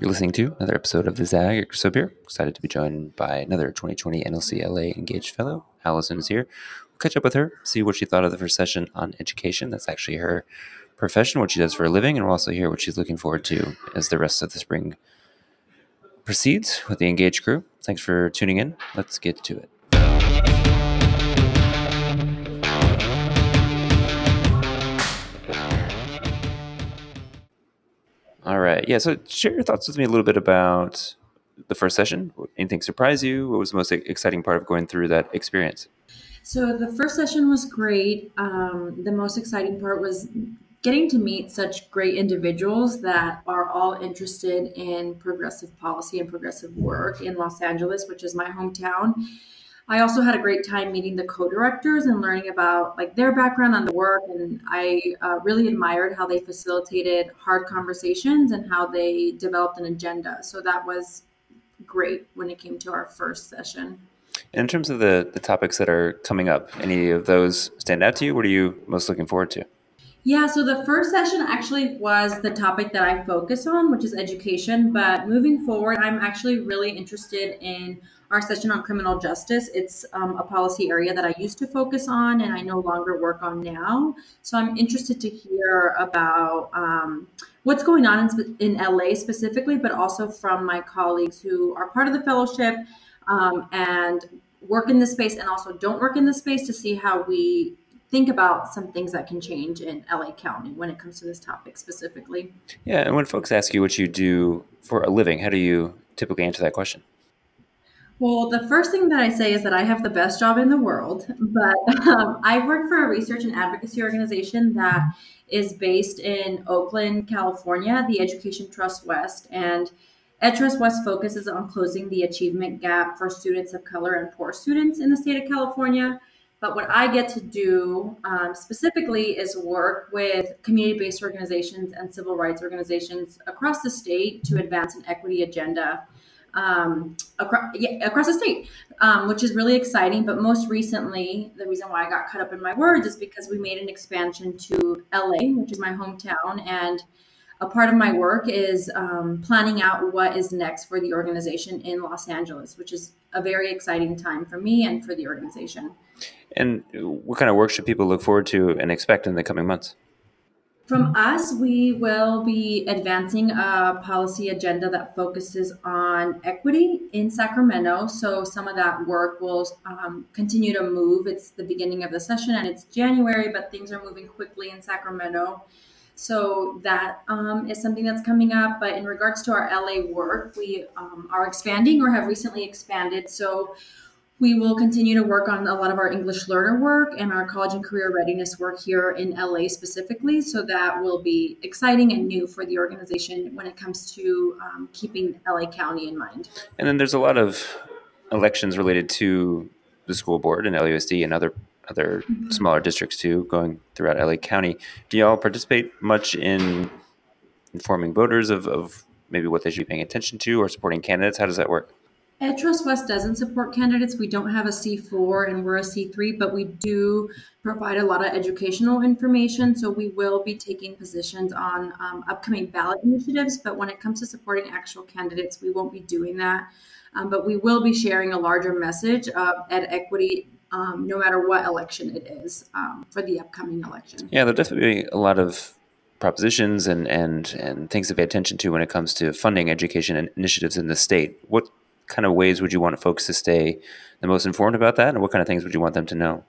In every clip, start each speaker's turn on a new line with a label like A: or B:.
A: You're listening to another episode of the Zag at Chris here. Excited to be joined by another 2020 NLC LA Engaged Fellow. Allyson is here. We'll catch up with her, see what she thought of the first session on education. That's actually her profession, what she does for a living, and we'll also hear what she's looking forward to as the rest of the spring proceeds with the Engaged crew. Thanks for tuning in. Let's get to it. All right. Yeah. So share your thoughts with me a little bit about the first session. Anything surprise you? What was the most exciting part of going through that experience?
B: So the first session was great. Um, the most exciting part was getting to meet such great individuals that are all interested in progressive policy and progressive work in Los Angeles, which is my hometown. I also had a great time meeting the co-directors and learning about like their background on the work, and I uh, really admired how they facilitated hard conversations and how they developed an agenda. So that was great when it came to our first session.
A: In terms of the the topics that are coming up, any of those stand out to you? What are you most looking forward to?
B: Yeah, so the first session actually was the topic that I focus on, which is education. But moving forward, I'm actually really interested in our session on criminal justice. It's um, a policy area that I used to focus on and I no longer work on now. So I'm interested to hear about um, what's going on in, in, LA specifically, but also from my colleagues who are part of the fellowship um, and work in this space and also don't work in this space to see how we think about some things that can change in LA County when it comes to this topic specifically.
A: Yeah, and when folks ask you what you do for a living, how do you typically answer that question?
B: Well, the first thing that I say is that I have the best job in the world, but um, I work for a research and advocacy organization that is based in Oakland, California, the Education Trust West. And EdTrust West focuses on closing the achievement gap for students of color and poor students in the state of California. But what I get to do um, specifically is work with community based organizations and civil rights organizations across the state to advance an equity agenda um, across, yeah, across the state, um, which is really exciting. But most recently, the reason why I got cut up in my words is because we made an expansion to LA, which is my hometown. And a part of my work is um, planning out what is next for the organization in Los Angeles, which is a very exciting time for me and for the organization.
A: And what kind of work should people look forward to and expect in the coming months?
B: From us, we will be advancing a policy agenda that focuses on equity in Sacramento. So some of that work will um, continue to move. It's the beginning of the session and it's January, but things are moving quickly in Sacramento. So that um, is something that's coming up. But in regards to our LA work, we um, are expanding or have recently expanded. So we will continue to work on a lot of our English learner work and our college and career readiness work here in LA specifically. So that will be exciting and new for the organization when it comes to um, keeping LA County in mind.
A: And then there's a lot of elections related to the school board and LUSD and other other mm-hmm. smaller districts too going throughout LA County. Do y'all participate much in informing voters of, of maybe what they should be paying attention to or supporting candidates? How does that work?
B: EdTrust West doesn't support candidates. We don't have a C4 and we're a C3, but we do provide a lot of educational information. So we will be taking positions on um, upcoming ballot initiatives. But when it comes to supporting actual candidates, we won't be doing that. Um, but we will be sharing a larger message of ed equity um, no matter what election it is um, for the upcoming election.
A: Yeah, there'll definitely be a lot of propositions and, and, and things to pay attention to when it comes to funding education initiatives in the state. What kind of ways would you want folks to stay the most informed about that, and what kind of things would you want them to know?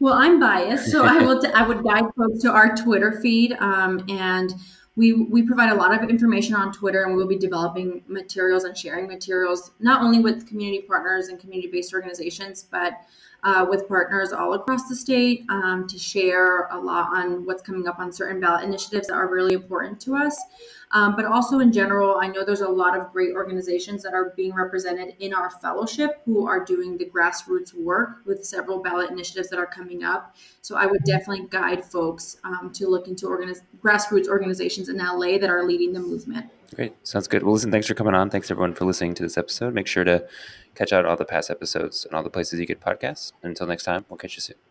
B: Well, I'm biased, so I will. T- I would guide folks to our Twitter feed, um, and we we provide a lot of information on Twitter, and we will be developing materials and sharing materials not only with community partners and community-based organizations, but uh, with partners all across the state um, to share a lot on what's coming up on certain ballot initiatives that are really important to us. Um, but also in general, I know there's a lot of great organizations that are being represented in our fellowship who are doing the grassroots work with several ballot initiatives that are coming up. So I would definitely guide folks um, to look into organiz- grassroots organizations in LA that are leading the movement.
A: Great. Sounds good. Well, listen, thanks for coming on. Thanks everyone for listening to this episode. Make sure to catch out all the past episodes and all the places you get podcasts. Until next time, we'll catch you soon.